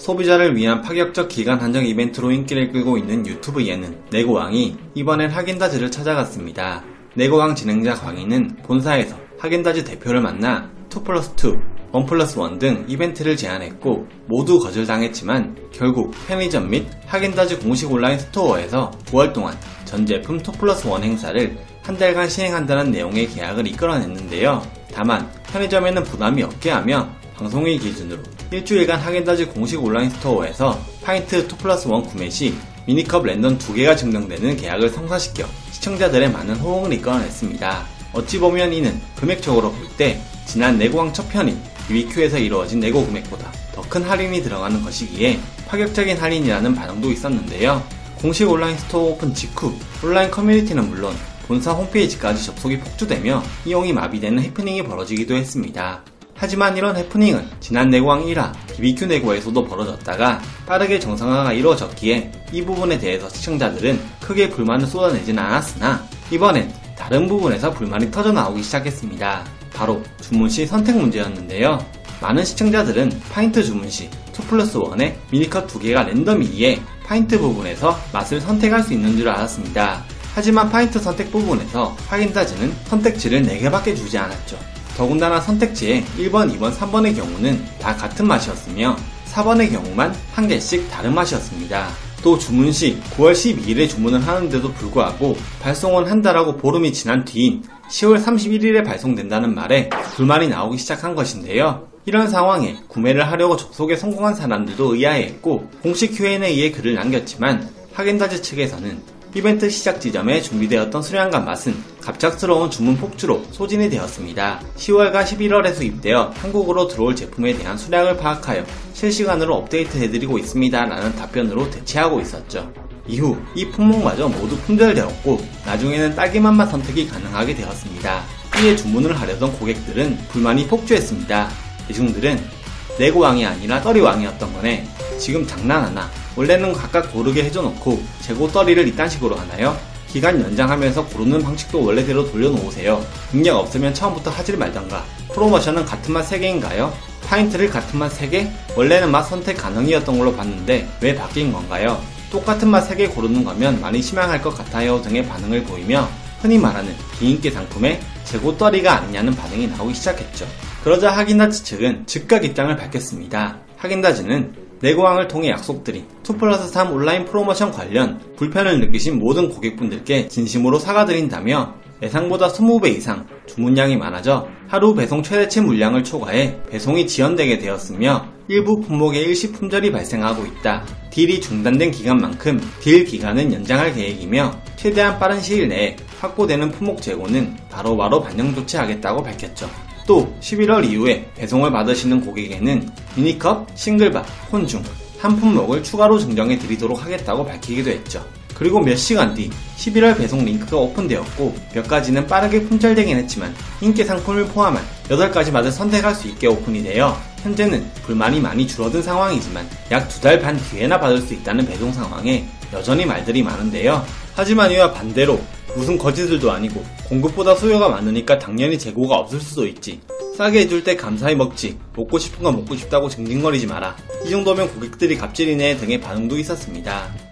소비자를 위한 파격적 기간 한정 이벤트로 인기를 끌고 있는 유튜브 예능 네고왕이 이번엔 하겐다즈를 찾아갔습니다. 네고왕 진행자 광희는 본사에서 하겐다즈 대표를 만나 2 플러스 2, 1 플러스 1 등 이벤트를 제안했고 모두 거절당했지만 결국 편의점 및 하겐다즈 공식 온라인 스토어에서 9월 동안 전 제품 2 플러스 1 행사를 한 달간 시행한다는 내용의 계약을 이끌어냈는데요. 다만 편의점에는 부담이 없게 하며 방송일 기준으로 일주일간 하겐다즈 공식 온라인 스토어에서 파인트 2 플러스 1 구매 시 미니컵 랜덤 2개가 증정되는 계약을 성사시켜 시청자들의 많은 호응을 이끌어냈습니다. 어찌 보면 이는 금액적으로 볼 때 지난 네고왕 첫 편인 BBQ에서 이루어진 네고 금액보다 더 큰 할인이 들어가는 것이기에 파격적인 할인이라는 반응도 있었는데요. 공식 온라인 스토어 오픈 직후 온라인 커뮤니티는 물론 본사 홈페이지까지 접속이 폭주되며 이용이 마비되는 해프닝이 벌어지기도 했습니다. 하지만 이런 해프닝은 지난 네고왕 1화 BBQ 네고에서도 벌어졌다가 빠르게 정상화가 이루어졌기에 이 부분에 대해서 시청자들은 크게 불만을 쏟아내지는 않았으나 이번엔 다른 부분에서 불만이 터져나오기 시작했습니다. 바로 주문 시 선택 문제였는데요. 많은 시청자들은 파인트 주문 시 2 플러스 1에 미니컵 2개가 랜덤이기에 파인트 부분에서 맛을 선택할 수 있는 줄 알았습니다. 하지만 파인트 선택 부분에서 하겐다즈는 선택지를 4개밖에 주지 않았죠. 더군다나 선택지에 1번, 2번, 3번의 경우는 다 같은 맛이었으며 4번의 경우만 한 개씩 다른 맛이었습니다. 또 주문 시 9월 12일에 주문을 하는데도 불구하고 발송은 한 달하고 보름이 지난 뒤인 10월 31일에 발송된다는 말에 불만이 나오기 시작한 것인데요. 이런 상황에 구매를 하려고 접속에 성공한 사람들도 의아해했고 공식 Q&A에 글을 남겼지만 하겐다즈 측에서는 이벤트 시작 지점에 준비되었던 수량과 맛은 갑작스러운 주문 폭주로 소진이 되었습니다. 10월과 11월에 수입되어 한국으로 들어올 제품에 대한 수량을 파악하여 실시간으로 업데이트해드리고 있습니다. 라는 답변으로 대체하고 있었죠. 이후 이 품목마저 모두 품절되었고 나중에는 딸기맛만 선택이 가능하게 되었습니다. 이에 주문을 하려던 고객들은 불만이 폭주했습니다. 대중들은 내고왕이 아니라 떨이왕이었던 거네. 지금 장난하나? 원래는 각각 고르게 해줘놓고 재고 떨이를 이딴 식으로 하나요? 기간 연장하면서 고르는 방식도 원래대로 돌려놓으세요. 능력 없으면 처음부터 하질 말던가. 프로모션은 같은 맛 3개인가요? 파인트를 같은 맛 3개? 원래는 맛 선택 가능이었던 걸로 봤는데 왜 바뀐 건가요? 똑같은 맛 3개 고르는 거면 많이 실망할 것 같아요 등의 반응을 보이며 흔히 말하는 비인기 상품에 재고 떨이가 아니냐는 반응이 나오기 시작했죠. 그러자 하겐다즈 측은 즉각 입장을 밝혔습니다. 하겐다즈는 네고왕을 통해 약속드린 2 플러스 3 온라인 프로모션 관련 불편을 느끼신 모든 고객분들께 진심으로 사과드린다며 예상보다 20배 이상 주문량이 많아져 하루 배송 최대치 물량을 초과해 배송이 지연되게 되었으며 일부 품목에 일시 품절이 발생하고 있다. 딜이 중단된 기간만큼 딜 기간은 연장할 계획이며 최대한 빠른 시일 내에 확보되는 품목 재고는 바로바로 바로 반영 조치하겠다고 밝혔죠. 또 11월 이후에 배송을 받으시는 고객에는 미니컵, 싱글바, 혼중 한 품목을 추가로 증정해 드리도록 하겠다고 밝히기도 했죠. 그리고 몇 시간 뒤 11월 배송 링크가 오픈되었고 몇 가지는 빠르게 품절되긴 했지만 인기 상품을 포함한 8가지 맛을 선택할 수 있게 오픈이 되어 현재는 불만이 많이 줄어든 상황이지만 약 두 달 반 뒤에나 받을 수 있다는 배송 상황에 여전히 말들이 많은데요. 하지만 이와 반대로 무슨 거짓들도 아니고 공급보다 수요가 많으니까 당연히 재고가 없을 수도 있지. 싸게 해줄 때 감사히 먹지. 먹고 싶은 건 먹고 싶다고 징징거리지 마라. 이 정도면 고객들이 갑질이네 등의 반응도 있었습니다.